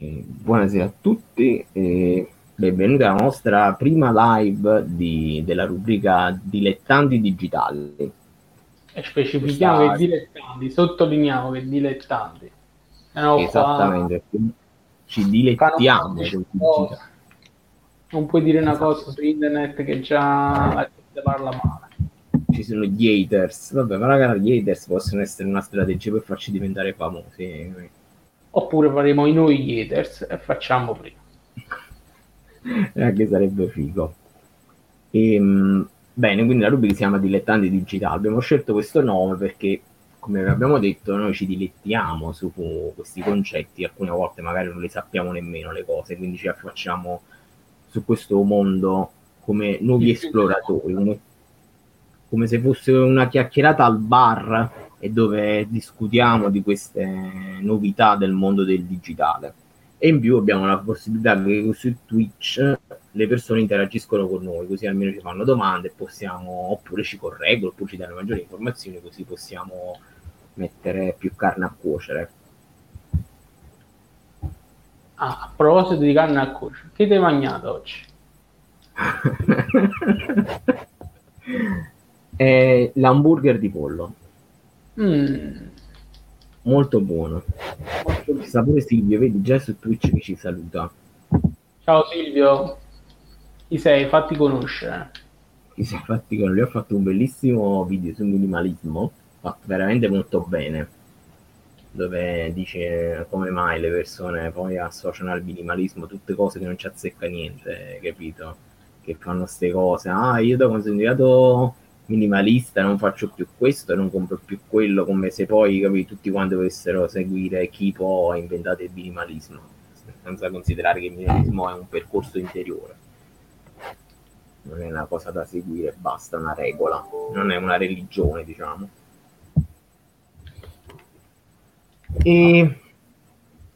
Eh, buonasera a tutti e benvenuti alla nostra prima live di, della rubrica Dilettanti Digitali. E specifichiamo Questa... che dilettanti, sottolineiamo che dilettanti. No, Esattamente, qua... ci dilettiamo. Non puoi dire una esatto. cosa su internet che già la gente parla male. Ci sono gli haters, vabbè, ma magari gli haters possono essere una strategia per farci diventare famosi oppure faremo i noi haters e facciamo prima. Anche sarebbe figo. E, ehm, bene, quindi la rubrica si chiama Dilettanti Digitali. Abbiamo scelto questo nome perché, come abbiamo detto, noi ci dilettiamo su questi concetti, alcune volte magari non le sappiamo nemmeno le cose, quindi ci affacciamo su questo mondo come nuovi esploratori, come se fosse una chiacchierata al bar e dove discutiamo di queste novità del mondo del digitale. E in più abbiamo la possibilità che su Twitch le persone interagiscono con noi, così almeno ci fanno domande, possiamo, oppure ci correggono, oppure ci danno maggiori informazioni, così possiamo mettere più carne a cuocere. Ah, a proposito di carne a cuocere, che ti hai mangiato oggi? l'hamburger di pollo. Mm. Molto buono. Ci sta pure Silvio, vedi già su Twitch che ci saluta. Ciao Silvio, chi sei? Fatti conoscere. Chi sei? Fatti conoscere. Lui ha fatto un bellissimo video sul minimalismo, fatto veramente molto bene, dove dice come mai le persone poi associano al minimalismo tutte cose che non ci azzecca niente, capito? Che fanno queste cose. Ah, io da considerato minimalista, non faccio più questo non compro più quello, come se poi capi, tutti quanti dovessero seguire chi poi ha inventato il minimalismo, senza considerare che il minimalismo è un percorso interiore. Non è una cosa da seguire, basta una regola, non è una religione, diciamo. E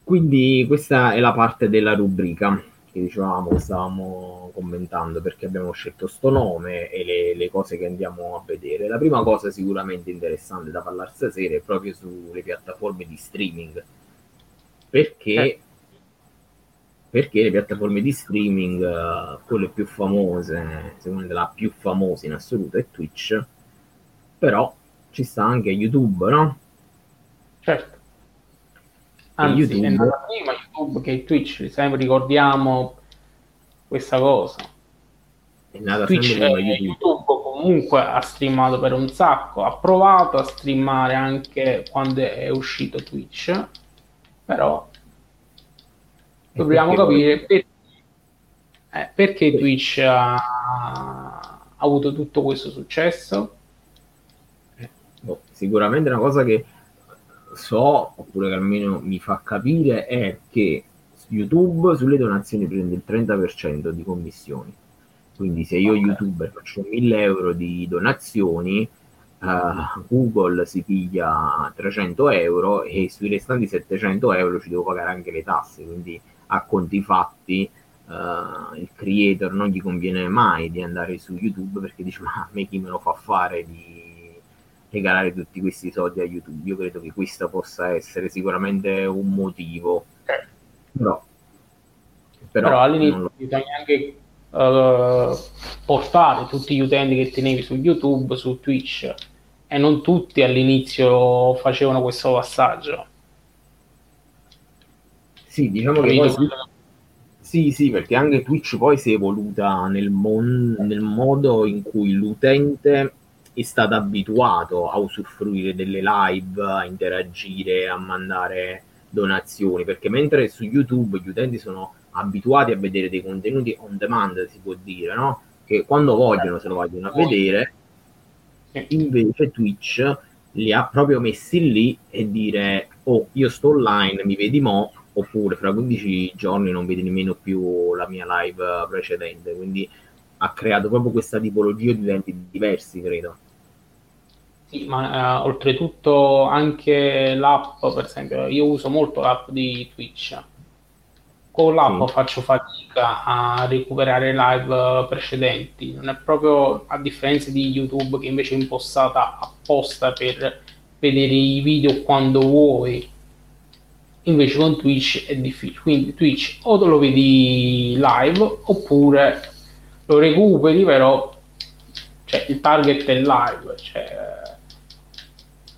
quindi questa è la parte della rubrica che dicevamo, stavamo commentando perché abbiamo scelto sto nome e le, le, cose che andiamo a vedere. La prima cosa sicuramente interessante da parlare stasera è proprio sulle piattaforme di streaming. Perché, eh. perché le piattaforme di streaming, uh, quelle più famose, secondo me la più famosa in assoluto è Twitch, però ci sta anche YouTube, no? Certo. Anzi, YouTube. è nata prima YouTube che Twitch, sempre ricordiamo questa cosa. È nata Twitch eh, YouTube. YouTube comunque ha streamato per un sacco, ha provato a streamare anche quando è uscito Twitch, però dobbiamo capire per, eh, perché Twitch ha, ha, avuto tutto questo successo. Eh, boh, sicuramente una cosa che so, oppure che almeno mi fa capire, è che YouTube sulle donazioni prende il 30% di commissioni. Quindi se io okay. youtuber faccio 1000 euro di donazioni, uh, Google si piglia 300 euro e sui restanti 700 euro ci devo pagare anche le tasse. Quindi a conti fatti uh, il creator non gli conviene mai di andare su YouTube perché dice ma a me chi me lo fa fare di regalare tutti questi soldi a YouTube. Io credo che questo possa essere sicuramente un motivo. Però, però, però all'inizio lo... bisogna anche uh, portare tutti gli utenti che tenevi su YouTube, su Twitch e non tutti all'inizio facevano questo passaggio. Sì, diciamo che poi... Sì, sì, perché anche Twitch poi si è evoluta nel, mon- nel modo in cui l'utente è stato abituato a usufruire delle live, a interagire, a mandare donazioni, perché mentre su YouTube gli utenti sono abituati a vedere dei contenuti on demand, si può dire, no? Che quando vogliono se lo vogliono a vedere, invece Twitch li ha proprio messi lì e dire oh io sto online, mi vedi mo, oppure fra 15 giorni non vedi nemmeno più la mia live precedente, quindi ha creato proprio questa tipologia di utenti diversi, credo. Sì, ma uh, oltretutto anche l'app, per esempio, io uso molto l'app di Twitch. Con l'app sì. faccio fatica a recuperare live precedenti, non è proprio a differenza di YouTube che invece è impostata apposta per vedere i video quando vuoi. invece con Twitch è difficile. Quindi Twitch o te lo vedi live oppure lo recuperi, però cioè, il target è live, cioè,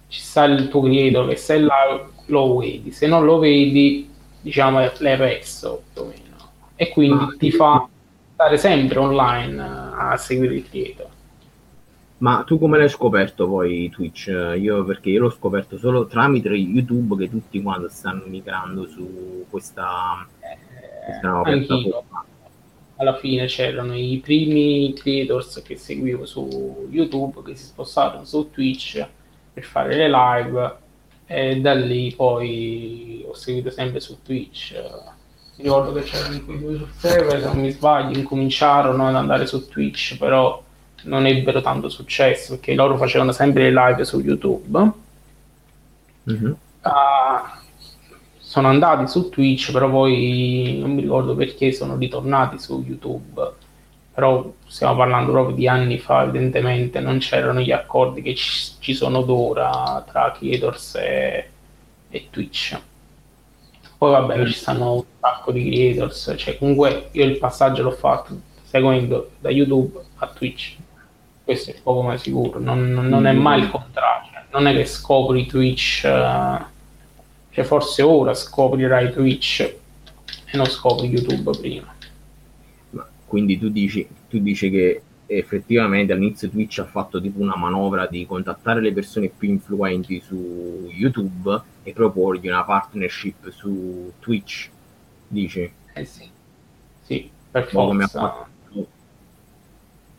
ci sta il tuo creator che se live lo vedi, se non lo vedi diciamo l'hai perso più o meno e quindi ah, ti fa stare sempre online a seguire il creator. Ma tu come l'hai scoperto poi Twitch? Io perché io l'ho scoperto solo tramite YouTube che tutti quanti stanno migrando su questa, questa nuova piattaforma. Alla fine c'erano i primi creators che seguivo su YouTube che si spostarono su Twitch per fare le live e da lì poi ho seguito sempre su Twitch. Mi ricordo che c'erano quei due sul server, se non mi sbaglio, incominciarono ad andare su Twitch, però non ebbero tanto successo perché loro facevano sempre le live su YouTube. Mm-hmm. Uh, sono andati su Twitch, però poi non mi ricordo perché sono ritornati su YouTube. Però stiamo parlando proprio di anni fa, evidentemente non c'erano gli accordi che ci, ci sono d'ora tra creators e, e Twitch. Poi vabbè, mm. ci stanno un sacco di creators, cioè comunque io il passaggio l'ho fatto seguendo da YouTube a Twitch questo è poco ma sicuro, non, non, è mai il contrario, non è che scopri Twitch, uh, cioè forse ora scoprirai Twitch e non scopri YouTube prima. Ma quindi tu dici, tu dici che effettivamente all'inizio Twitch ha fatto tipo una manovra di contattare le persone più influenti su YouTube e proporgli una partnership su Twitch, dici? Eh sì, sì, per forza. Come ha fatto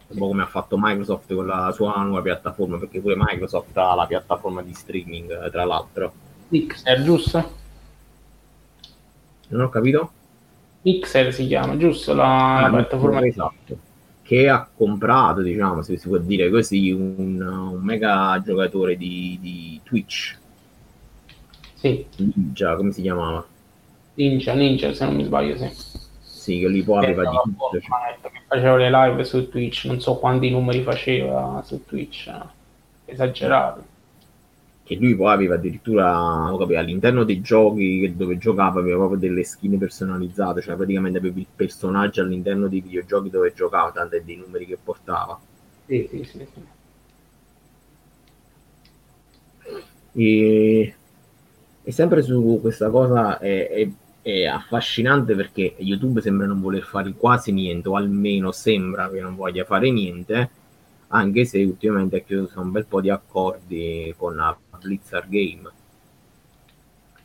un po' come ha fatto Microsoft con la sua nuova piattaforma, perché pure Microsoft ha la piattaforma di streaming, tra l'altro. Mixer, giusto? Non ho capito? Mixer si chiama, giusto? La, ah, piattaforma di... Esatto. Che ha comprato, diciamo, se si può dire così, un, un mega giocatore di, di Twitch. Sì. Ninja, come si chiamava? Ninja, Ninja, se non mi sbaglio, sì sì, che lì poi aveva di tutto. Cioè. Che faceva le live su Twitch, non so quanti numeri faceva su Twitch, esagerato. Che lui poi aveva addirittura capito, all'interno dei giochi dove giocava aveva proprio delle skin personalizzate, cioè praticamente aveva il personaggio all'interno dei videogiochi dove giocava, tanto dei numeri che portava. Sì, sì, sì. sì. E, e sempre su questa cosa è, è è affascinante perché YouTube sembra non voler fare quasi niente, o almeno sembra che non voglia fare niente, anche se ultimamente ha chiuso un bel po' di accordi con la Blizzard Game.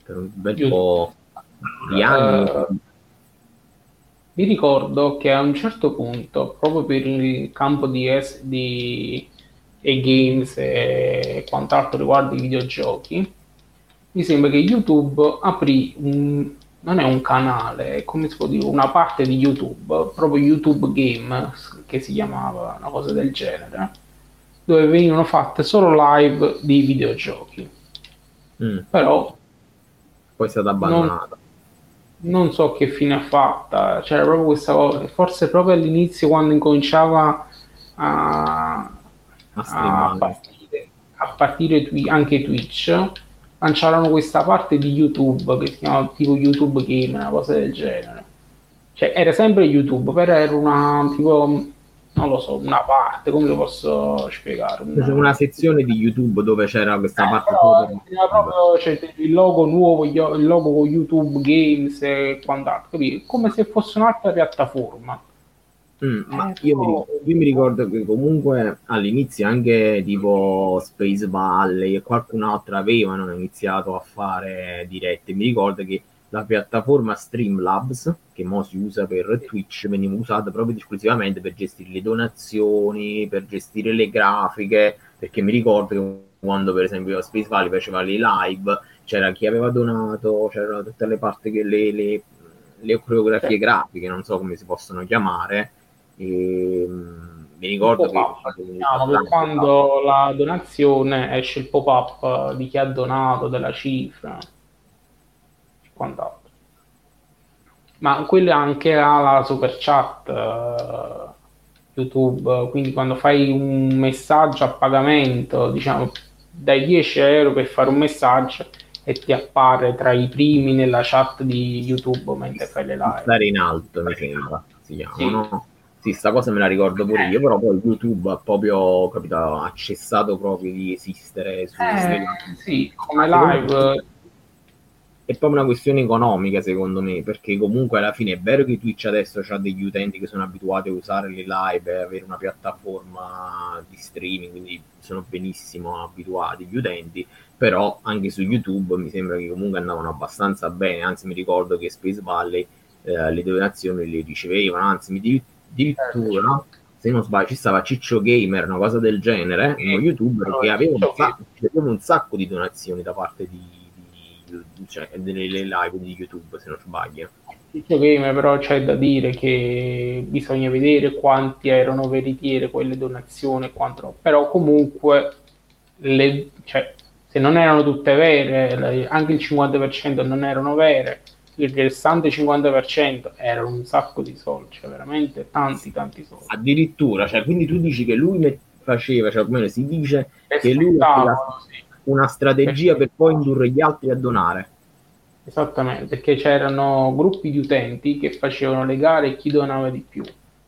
Per un bel YouTube. po' di anni. Uh, vi ricordo che a un certo punto, proprio per il campo di, es- di e-games e quant'altro riguardo i videogiochi, mi sembra che YouTube aprì un, non è un canale, è come si può dire, una parte di YouTube, proprio YouTube Game, che si chiamava una cosa del genere, dove venivano fatte solo live di videogiochi. Mm. Però poi è stata abbandonata. Non, non, so che fine ha fatta, c'era proprio questa cosa, forse proprio all'inizio quando incominciava a, a, a partire, a partire anche Twitch lanciarono questa parte di YouTube che si chiama tipo YouTube Game, una cosa del genere. Cioè era sempre YouTube, però era una tipo non lo so, una parte, come lo posso spiegare? Una, una sezione di YouTube dove c'era questa eh, parte. Era proprio cioè, il logo nuovo, il logo con YouTube Games e quant'altro, capito? Come se fosse un'altra piattaforma. Mm, ma io mi, ricordo, io mi, ricordo che comunque all'inizio anche tipo Space Valley e qualcun altro avevano iniziato a fare dirette. Mi ricordo che la piattaforma Streamlabs, che mo si usa per Twitch, veniva usata proprio esclusivamente per gestire le donazioni, per gestire le grafiche, perché mi ricordo che quando per esempio Space Valley faceva le live, c'era chi aveva donato, c'erano tutte le parti che le, le, le coreografie grafiche, non so come si possono chiamare, e, ehm, mi ricordo che per quando la donazione esce il pop-up di chi ha donato, della cifra, quant'altro. Ma quello anche alla super chat uh, YouTube, quindi quando fai un messaggio a pagamento, diciamo, dai 10 euro per fare un messaggio e ti appare tra i primi nella chat di YouTube mentre fai le live. Stare in alto, mi sembra, si chiama, sì. no? Sì, sta cosa me la ricordo pure io, però poi YouTube ha proprio, capito, ha cessato proprio di esistere. Su eh, sì, come live è proprio una questione economica secondo me, perché comunque alla fine è vero che Twitch adesso ha degli utenti che sono abituati a usare le live e avere una piattaforma di streaming, quindi sono benissimo abituati gli utenti, però anche su YouTube mi sembra che comunque andavano abbastanza bene, anzi mi ricordo che Space Valley eh, le donazioni le ricevevano, anzi mi addirittura se non sbaglio ci stava Ciccio Gamer, una cosa del genere, uno youtuber che aveva un, sacco, aveva un sacco di donazioni da parte di cioè, delle live di YouTube, se non sbaglio. Gamer, però c'è da dire che bisogna vedere quanti erano veritiere quelle donazioni e quanto. Però comunque, le, cioè, se non erano tutte vere, anche il 50% non erano vere, il restante 50% erano un sacco di soldi, cioè veramente tanti tanti soldi. Addirittura, cioè, quindi tu dici che lui faceva, cioè come si dice, che lui la, una strategia per poi indurre gli altri a donare. Esattamente, perché c'erano gruppi di utenti che facevano le gare chi donava di più.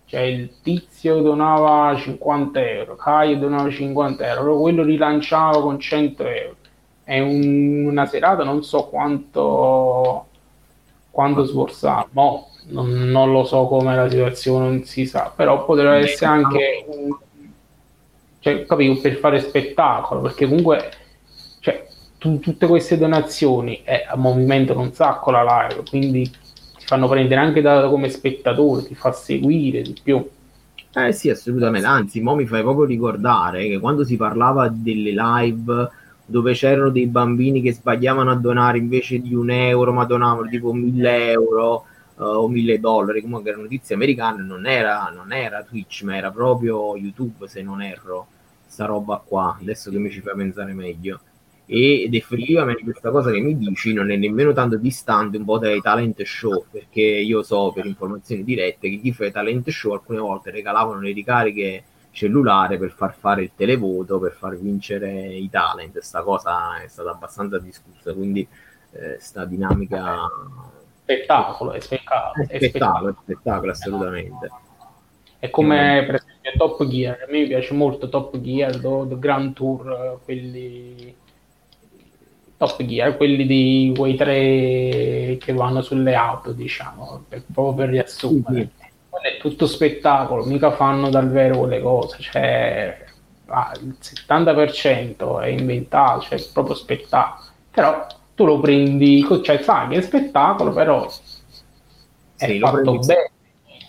Cioè il tizio donava 50 euro, Caio donava 50 euro, quello rilanciava con 100 euro. È un, una serata non so quanto, quanto sforzava, no, non, non, lo so come la situazione, non si sa, però potrebbe essere anche un, cioè, capito, per fare spettacolo, perché comunque tu, tutte queste donazioni eh, movimentano un sacco la live, quindi ti fanno prendere anche da, come spettatore, ti fa seguire di più. Eh sì, assolutamente. Anzi, mo mi fai proprio ricordare che quando si parlava delle live dove c'erano dei bambini che sbagliavano a donare invece di un euro, ma donavano tipo mille euro uh, o mille dollari, comunque era notizia americana, non era, non era Twitch, ma era proprio YouTube, se non erro, sta roba qua. Adesso che mi ci fai pensare meglio ed effettivamente questa cosa che mi dici non è nemmeno tanto distante un po' dai talent show perché io so per informazioni dirette che chi fa i talent show alcune volte regalavano le ricariche cellulare per far fare il televoto per far vincere i talent. Questa cosa è stata abbastanza discussa quindi eh, sta dinamica spettacolo è spettacolo è spettacolo, è spettacolo. assolutamente. È come per esempio Top Gear. A me piace molto Top Gear The Grand Tour quelli Top Gear, quelli di quei tre che vanno sulle auto, diciamo, per, proprio per riassumere. Non è tutto spettacolo, mica fanno dal vero quelle cose, cioè ah, il 70% è inventato, cioè è proprio spettacolo. Però tu lo prendi, cioè fai che è spettacolo, però è sì, fatto bene.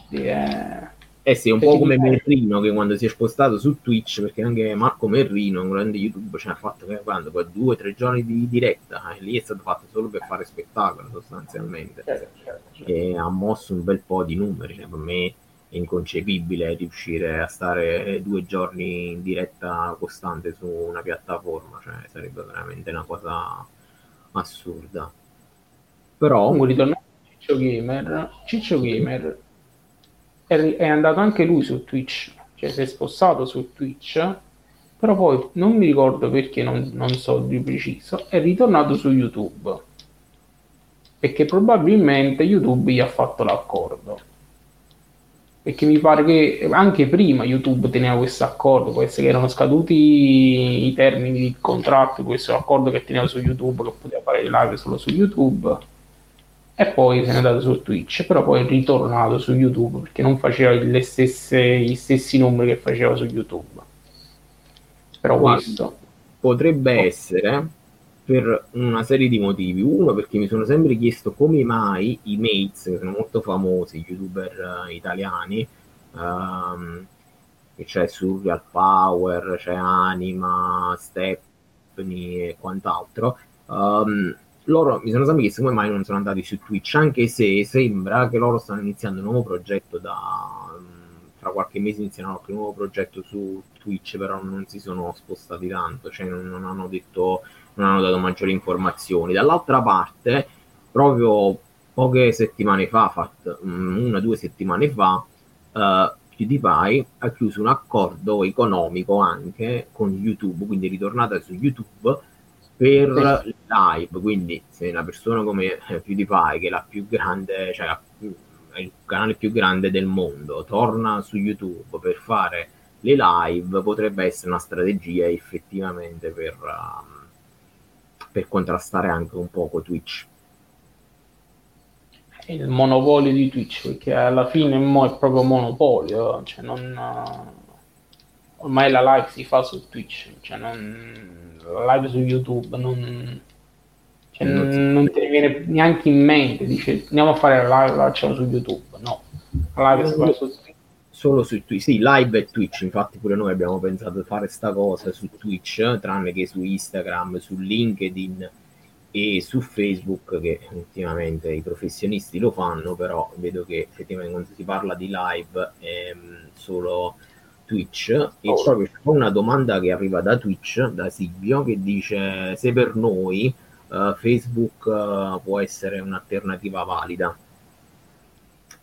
Eh, eh sì, un po' come Merrino che quando si è spostato su Twitch, perché anche Marco Merrino, un grande YouTube, ce n'ha fatto che quando poi due o tre giorni di diretta, e lì è stato fatto solo per fare spettacolo sostanzialmente. Certo, certo, certo. E ha mosso un bel po' di numeri, cioè, per me è inconcepibile riuscire a stare due giorni in diretta costante su una piattaforma, cioè sarebbe veramente una cosa assurda. Però... Comunque ritornando a Ciccio Gamer, Ciccio Gamer è, è andato anche lui su Twitch, cioè si è spostato su Twitch, però poi non mi ricordo perché, non, non so di preciso, è ritornato su YouTube. Perché probabilmente YouTube gli ha fatto l'accordo. Perché mi pare che anche prima YouTube teneva questo accordo, può essere che erano scaduti i termini di contratto, questo accordo che teneva su YouTube, che poteva fare live solo su YouTube e poi se n'è andato su Twitch, però poi è ritornato su YouTube perché non faceva stesse, gli stessi numeri che faceva su YouTube. Però Guarda, questo potrebbe oh. essere per una serie di motivi. Uno, perché mi sono sempre chiesto come mai i mates, che sono molto famosi, gli youtuber uh, italiani, um, c'è Surreal Power, c'è Anima, Stephanie e quant'altro, um, loro mi sono sempre chiesto come mai non sono andati su Twitch, anche se sembra che loro stanno iniziando un nuovo progetto da tra qualche mese inizieranno un nuovo progetto su Twitch, però non si sono spostati tanto, cioè non, non hanno detto, non hanno dato maggiori informazioni. Dall'altra parte, proprio poche settimane fa, fatt, una o due settimane fa, uh, PewDiePie ha chiuso un accordo economico anche con YouTube, quindi è ritornata su YouTube per sì. live, quindi se una persona come PewDiePie, che è la più grande, cioè la, il canale più grande del mondo, torna su YouTube per fare le live, potrebbe essere una strategia effettivamente per, um, per contrastare anche un poco Twitch. Il monopolio di Twitch, perché alla fine mo è proprio monopolio, cioè non, ormai la live si fa su Twitch, cioè non, la live su YouTube non, cioè non, non ti viene neanche in mente, dice andiamo a fare la live, la facciamo su YouTube, no, la live si fa su Twitch. Solo su Twitch, sì, live e Twitch, infatti pure noi abbiamo pensato di fare sta cosa su Twitch, tranne che su Instagram, su LinkedIn e su Facebook che ultimamente i professionisti lo fanno, però vedo che effettivamente quando si parla di live ehm, solo Twitch e oh. c'è una domanda che arriva da Twitch, da Silvio, che dice se per noi uh, Facebook uh, può essere un'alternativa valida.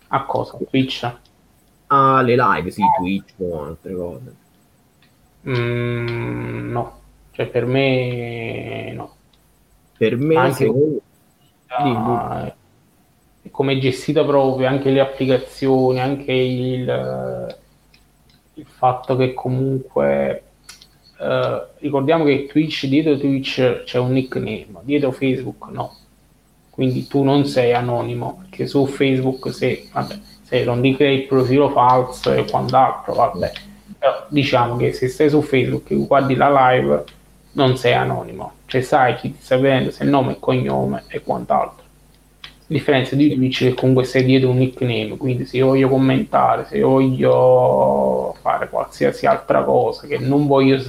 A cosa? Twitch? Alle live, sì, Twitch o altre cose. Mm, no, cioè per me no. Per me anche secondo... ah, come gestita proprio anche le applicazioni, anche il il fatto che comunque eh, ricordiamo che Twitch dietro Twitch c'è un nickname, dietro Facebook no. Quindi tu non sei anonimo, perché su Facebook se, vabbè, se non dica il profilo falso e quant'altro, vabbè. Però diciamo che se stai su Facebook e guardi la live non sei anonimo, cioè sai chi ti sta vedendo, se nome e cognome e quant'altro differenza di Twitch che comunque sei dietro un nickname, quindi se io voglio commentare, se io voglio fare qualsiasi altra cosa che non voglio,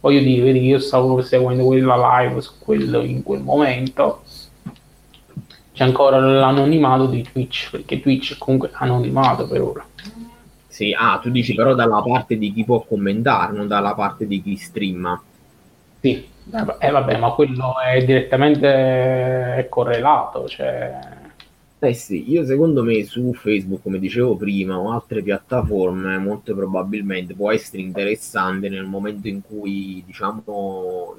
voglio dire, vedi che io stavo seguendo quella live su quello in quel momento, c'è ancora l'anonimato di Twitch, perché Twitch è comunque anonimato per ora. Sì, ah, tu dici però dalla parte di chi può commentare, non dalla parte di chi streama. Sì, eh, vabbè, ma quello è direttamente è correlato, cioè eh sì, io secondo me su Facebook, come dicevo prima, o altre piattaforme, molto probabilmente può essere interessante nel momento in cui, diciamo,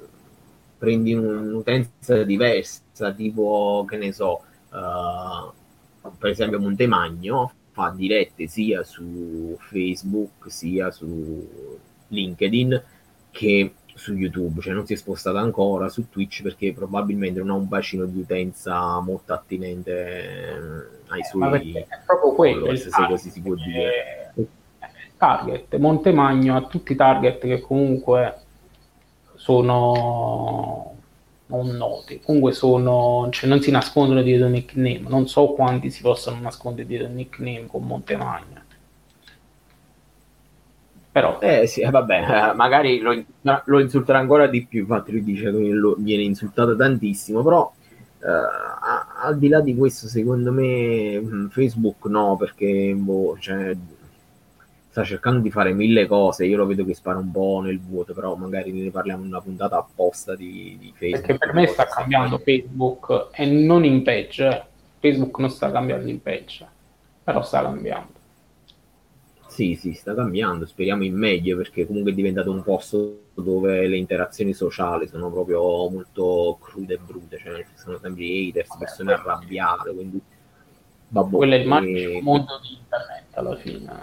prendi un'utenza diversa, tipo, che ne so, uh, per esempio Montemagno fa dirette sia su Facebook sia su LinkedIn che su YouTube, cioè non si è spostata ancora su Twitch perché probabilmente non ha un bacino di utenza molto attinente eh, ai suoi è proprio quello, se così si può dire. Target, Montemagno ha tutti i target che comunque sono non noti, comunque sono, cioè non si nascondono dietro un nickname, non so quanti si possono nascondere dietro un nickname con Montemagno però eh sì, eh, vabbè, eh, magari lo, lo, insulterà ancora di più. Infatti, lui dice che lo, viene insultato tantissimo. Però, eh, al di là di questo, secondo me, mm, Facebook no, perché boh, cioè, sta cercando di fare mille cose. Io lo vedo che spara un po' nel vuoto, però magari ne parliamo in una puntata apposta di, di Facebook. Perché per me sta cambiando Facebook e non in peggio. Eh. Facebook non sta cambiando in peggio, però sta cambiando. Sì, sì, sta cambiando, speriamo in meglio perché comunque è diventato un posto dove le interazioni sociali sono proprio molto crude e brute, cioè sono sempre haters, persone arrabbiate, quindi vabbè, quello è il magico mondo di internet alla fine.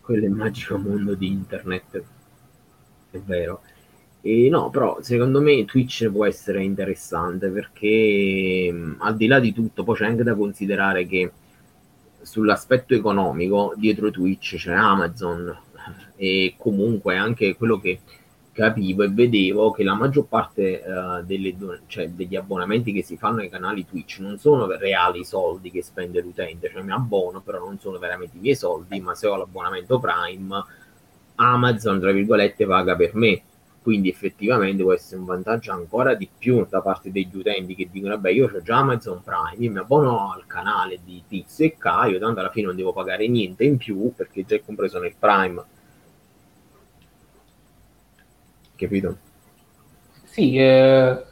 Quello è il magico mondo di internet, è vero. E no, però secondo me Twitch può essere interessante perché al di là di tutto, poi c'è anche da considerare che sull'aspetto economico dietro Twitch c'è Amazon. E comunque anche quello che capivo e vedevo che la maggior parte uh, delle, cioè, degli abbonamenti che si fanno ai canali Twitch non sono reali soldi che spende l'utente, cioè mi abbono però non sono veramente i miei soldi, ma se ho l'abbonamento Prime Amazon tra virgolette paga per me quindi effettivamente può essere un vantaggio ancora di più da parte degli utenti che dicono vabbè io ho già Amazon Prime, io mi abbono al canale di Tizio e Caio, tanto alla fine non devo pagare niente in più perché già è compreso nel Prime. Capito? Sì, eh,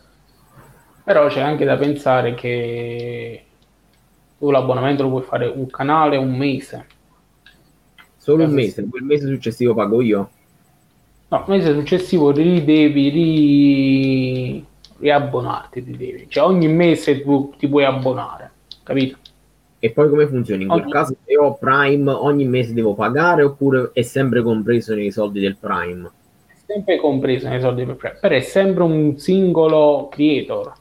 però c'è anche da pensare che tu l'abbonamento lo puoi fare un canale un mese. Solo un mese, quel mese successivo pago io. No, mese successivo li devi ri... riabbonarti, ti devi. Cioè ogni mese tu ti puoi abbonare, capito? E poi come funziona? In quel ogni... caso se ho Prime ogni mese devo pagare oppure è sempre compreso nei soldi del Prime? È sempre compreso nei soldi del Prime, però è sempre un singolo creator.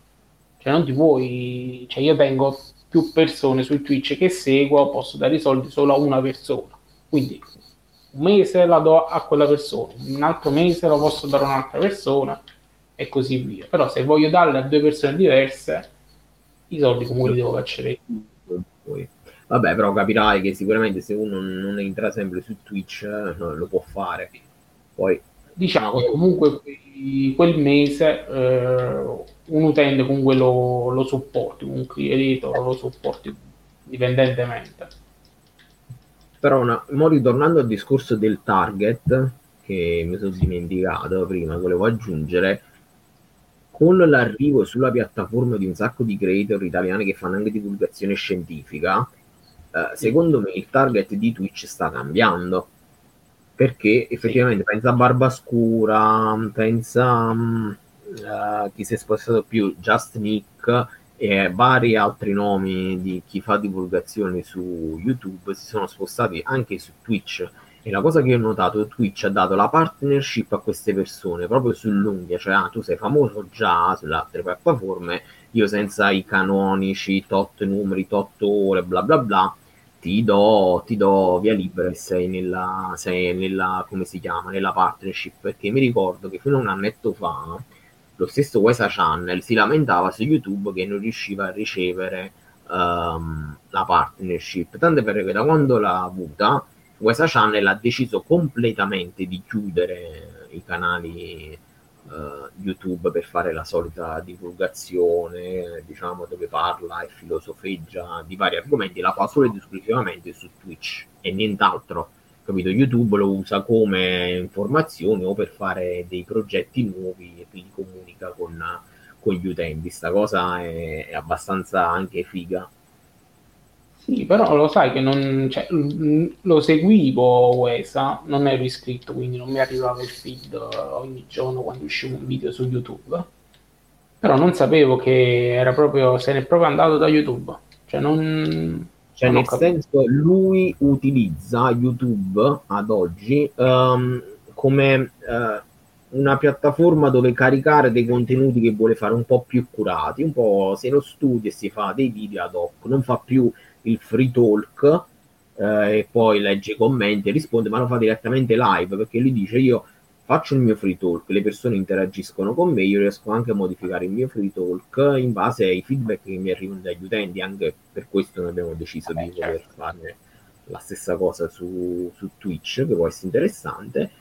Cioè non ti puoi... Cioè io tengo più persone su Twitch che seguo, posso dare i soldi solo a una persona. Quindi un mese la do a quella persona, un altro mese lo posso dare a un'altra persona e così via. Però se voglio darle a due persone diverse, i soldi comunque li devo cacciare. Vabbè, però capirai che sicuramente se uno non entra sempre su Twitch eh, lo può fare. Poi diciamo che comunque quel mese eh, un utente comunque lo, lo supporti, un creator lo supporti dipendentemente. Però una, mo ritornando al discorso del target, che mi sono dimenticato prima, volevo aggiungere, con l'arrivo sulla piattaforma di un sacco di creator italiani che fanno anche divulgazione scientifica, eh, secondo me il target di Twitch sta cambiando. Perché effettivamente pensa a Barbascura, pensa um, uh, chi si è spostato più, Just Nick e vari altri nomi di chi fa divulgazione su YouTube si sono spostati anche su Twitch. E la cosa che ho notato Twitch ha dato la partnership a queste persone proprio sull'unghia cioè ah, tu sei famoso già sulle altre piattaforme io senza i canonici tot numeri, tot ore bla bla bla ti do, ti do via libera e sei nella, sei nella, come si chiama, nella partnership, perché mi ricordo che fino a un annetto fa lo stesso Wesa Channel si lamentava su YouTube che non riusciva a ricevere um, la partnership, tanto che da quando l'ha avuta Wesa Channel ha deciso completamente di chiudere i canali uh, YouTube per fare la solita divulgazione, diciamo, dove parla e filosofeggia di vari argomenti, la fa solo ed esclusivamente su Twitch e nient'altro. Capito? YouTube lo usa come informazione o per fare dei progetti nuovi e quindi comunica con, con gli utenti. Sta cosa è, è abbastanza anche figa. Sì, però lo sai che non, cioè, lo seguivo Wesa, non ero iscritto, quindi non mi arrivava il feed ogni giorno quando usciva un video su YouTube. Però non sapevo che era proprio, se n'è proprio andato da YouTube. Cioè, non. Cioè, non nel senso, lui utilizza YouTube ad oggi um, come uh, una piattaforma dove caricare dei contenuti che vuole fare un po' più curati, un po' se lo studia e si fa dei video ad hoc, non fa più il free talk eh, e poi legge i commenti e risponde, ma lo fa direttamente live perché lui dice io faccio il mio free talk, le persone interagiscono con me, io riesco anche a modificare il mio free talk in base ai feedback che mi arrivano dagli utenti, anche per questo noi abbiamo deciso Vabbè, di voler certo. fare la stessa cosa su, su Twitch, che può essere interessante.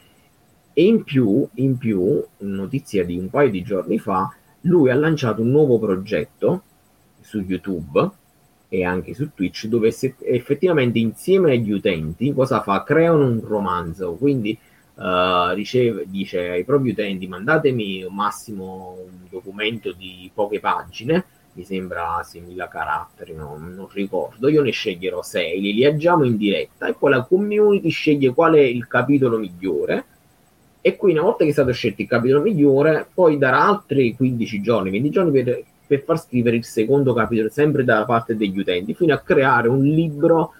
E in più, in più, notizia di un paio di giorni fa, lui ha lanciato un nuovo progetto su YouTube e anche su Twitch, dove se, effettivamente insieme agli utenti cosa fa? Creano un romanzo, quindi uh, riceve, dice ai propri utenti mandatemi massimo un documento di poche pagine, mi sembra 6.000 caratteri, no, non ricordo, io ne sceglierò 6, li leggiamo in diretta e poi la community sceglie qual è il capitolo migliore e qui una volta che è stato scelto il capitolo migliore poi darà altri 15 giorni, 20 giorni per per far scrivere il secondo capitolo sempre dalla parte degli utenti, fino a creare un libro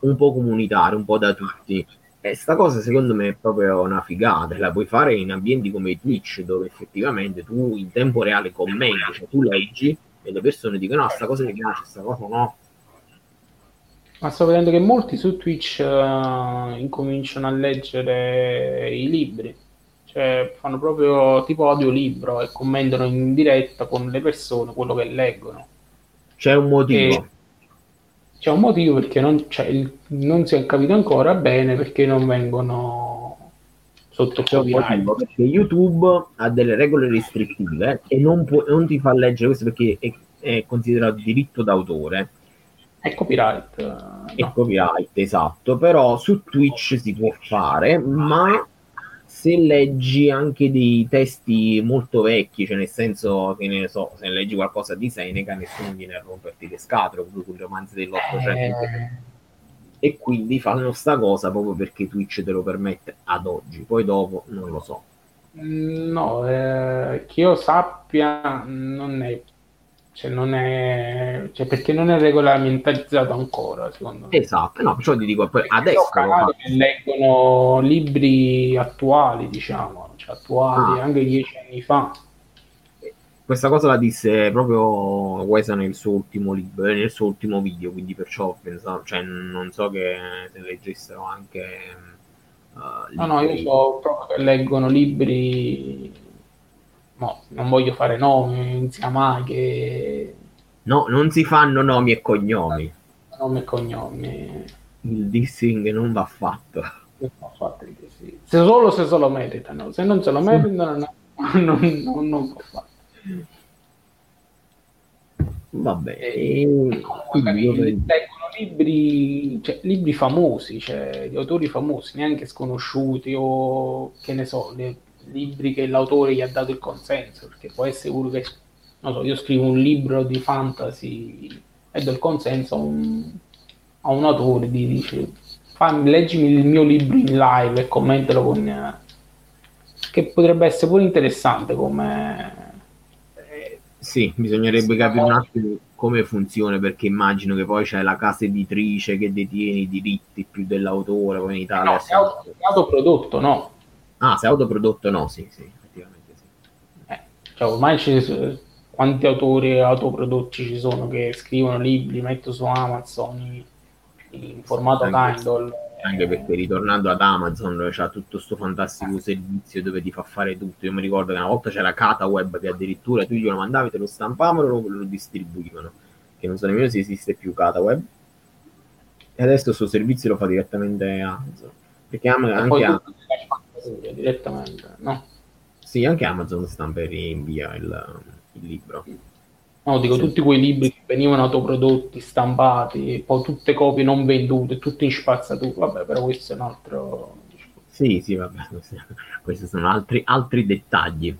un po' comunitario, un po' da tutti. E sta cosa secondo me è proprio una figata, la puoi fare in ambienti come Twitch, dove effettivamente tu in tempo reale commenti, cioè tu leggi e le persone dicono no, sta cosa mi piace, sta cosa no. Ma sto vedendo che molti su Twitch uh, incominciano a leggere i libri cioè fanno proprio tipo audiolibro e commentano in diretta con le persone quello che leggono. C'è un motivo. E c'è un motivo perché non, cioè, non, si è capito ancora bene perché non vengono sotto copyright. Perché YouTube ha delle regole restrittive e non, può, non ti fa leggere questo perché è, è considerato diritto d'autore. È copyright. È no. copyright, esatto. Però su Twitch si può fare, ma se leggi anche dei testi molto vecchi, cioè nel senso che ne so, se leggi qualcosa di Seneca, nessuno viene a romperti le scatole, proprio con i romanzi dell'Ottocento. Eh... E quindi fanno sta cosa proprio perché Twitch te lo permette ad oggi, poi dopo non lo so. No, eh, che io sappia non è, cioè non è, cioè perché non è regolamentarizzato ancora, secondo me. Esatto, no, perciò ti dico, adesso... Che leggono libri attuali, diciamo, cioè attuali, ah. anche dieci anni fa. Questa cosa la disse proprio Wesa nel suo ultimo libro, nel suo ultimo video, quindi perciò pensavo, cioè non so che se leggessero anche Uh, no, no, io so proprio che leggono libri, no, non voglio fare nomi, non sia mai che... No, non si fanno nomi e cognomi. Nomi e cognomi. Il dissing non va fatto. Non va fatto. Se solo se se lo meritano, se non se lo meritano no, non, non, non va fatto. Vabbè, e, quindi leggono libri, cioè, libri famosi, cioè, di autori famosi, neanche sconosciuti o che ne so, le, libri che l'autore gli ha dato il consenso, perché può essere uno che, non so, io scrivo un libro di fantasy e do il consenso a un, a un autore, di dice, fammi, leggimi il mio libro in live e commentalo con... che potrebbe essere pure interessante come sì, bisognerebbe capire un attimo come funziona perché immagino che poi c'è la casa editrice che detiene i diritti più dell'autore, poi in Italia... No, auto, autoprodotto no. Ah, se autoprodotto no, sì, sì, effettivamente sì. Eh, cioè ormai ci, quanti autori autoprodotti ci sono che scrivono libri, mettono su Amazon in, formato Kindle. anche perché ritornando ad Amazon c'ha tutto questo fantastico servizio dove ti fa fare tutto. Io mi ricordo che una volta c'era Cata Web che addirittura tu glielo mandavi te lo stampavano e lo, lo distribuivano. Che non so nemmeno se esiste più Cata Web. E adesso questo servizio lo fa direttamente Amazon. Perché anche Amazon direttamente no? sì anche Amazon stampa e invia il, il libro No, dico sì. tutti quei libri che venivano autoprodotti, stampati, poi tutte copie non vendute, tutte in spazzatura. Vabbè, però questo è un altro. Sì, sì, vabbè, questi sono altri, altri dettagli.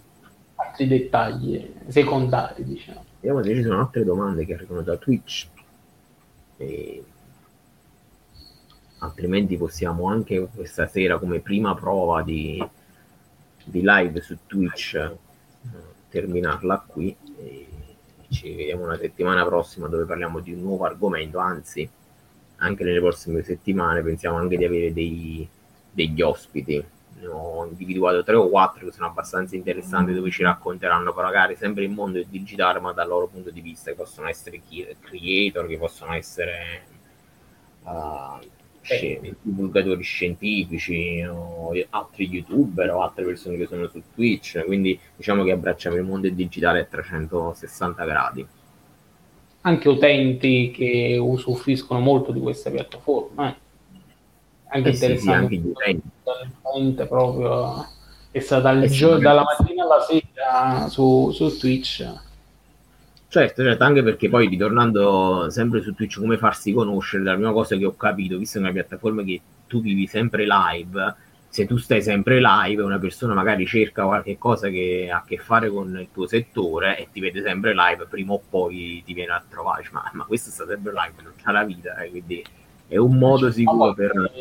Altri dettagli secondari, diciamo. Vediamo se ci sono altre domande che arrivano da Twitch. E... Altrimenti possiamo anche questa sera, come prima prova di, di live su Twitch, eh, terminarla qui. Ci vediamo una settimana prossima dove parliamo di un nuovo argomento, anzi anche nelle prossime settimane pensiamo anche di avere dei, degli ospiti. Ne ho individuato tre o quattro che sono abbastanza interessanti dove ci racconteranno magari sempre il mondo digitale ma dal loro punto di vista che possono essere creator, che possono essere uh, divulgatori scientifici o altri youtuber o altre persone che sono su Twitch quindi diciamo che abbracciamo il mondo digitale a 360 gradi. Anche utenti che usufruiscono molto di questa piattaforma eh. anche eh interessante sì, sì, anche gli utenti. proprio è stata eh sì, dalla mattina alla sera su, su Twitch Certo, certo, anche perché poi ritornando sempre su Twitch come farsi conoscere, la prima cosa che ho capito, visto che è una piattaforma che tu vivi sempre live, se tu stai sempre live, una persona magari cerca qualche cosa che ha a che fare con il tuo settore e ti vede sempre live, prima o poi ti viene a trovare, ma, ma questo sta sempre live tutta la vita, eh, quindi è un modo sicuro per...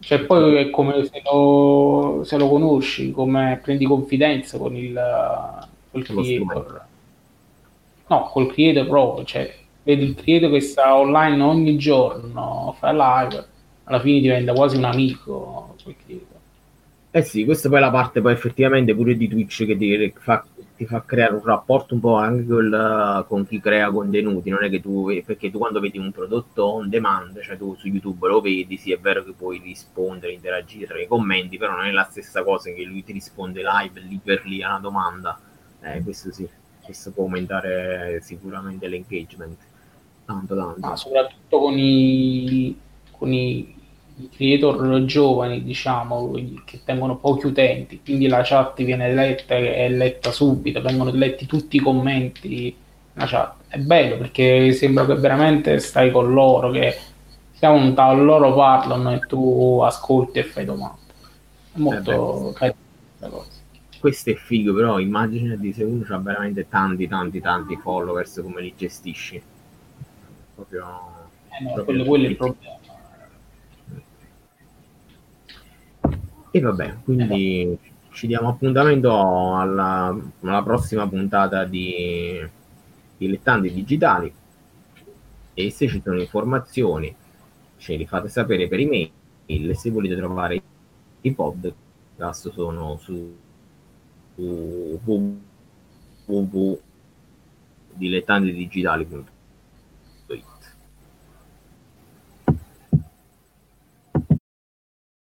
Cioè poi è come se lo, se lo conosci, come prendi confidenza con il, col creator No, col creator proprio, cioè vedi il creator che sta online ogni giorno, fa live, alla fine diventa quasi un amico quel creator. Eh sì, questa poi è la parte poi effettivamente pure di Twitch che ti fa, ti fa creare un rapporto un po' anche col, con chi crea contenuti, non è che tu, perché tu quando vedi un prodotto on demand, cioè tu su YouTube lo vedi, sì è vero che puoi rispondere, interagire tra i commenti, però non è la stessa cosa che lui ti risponde live lì per lì a una domanda, eh, questo sì questo può aumentare sicuramente l'engagement. Tanto, tanto. Ma soprattutto con i, con i, creator giovani, diciamo, che tengono pochi utenti, quindi la chat viene letta e letta subito, vengono letti tutti i commenti. La chat. È bello perché sembra che veramente stai con loro, che siamo un tavolo, loro parlano e tu ascolti e fai domande. È molto eh carina cosa questo è figo, però immaginati se uno ha veramente tanti, tanti, tanti followers, come li gestisci. Proprio... Eh no, proprio quello, quello è il problema. E vabbè, quindi eh ci diamo appuntamento alla, alla prossima puntata di Dilettanti Digitali e se ci sono informazioni ce li fate sapere per email e se volete trovare i podcast sono su, su www.dilettantidigitali.it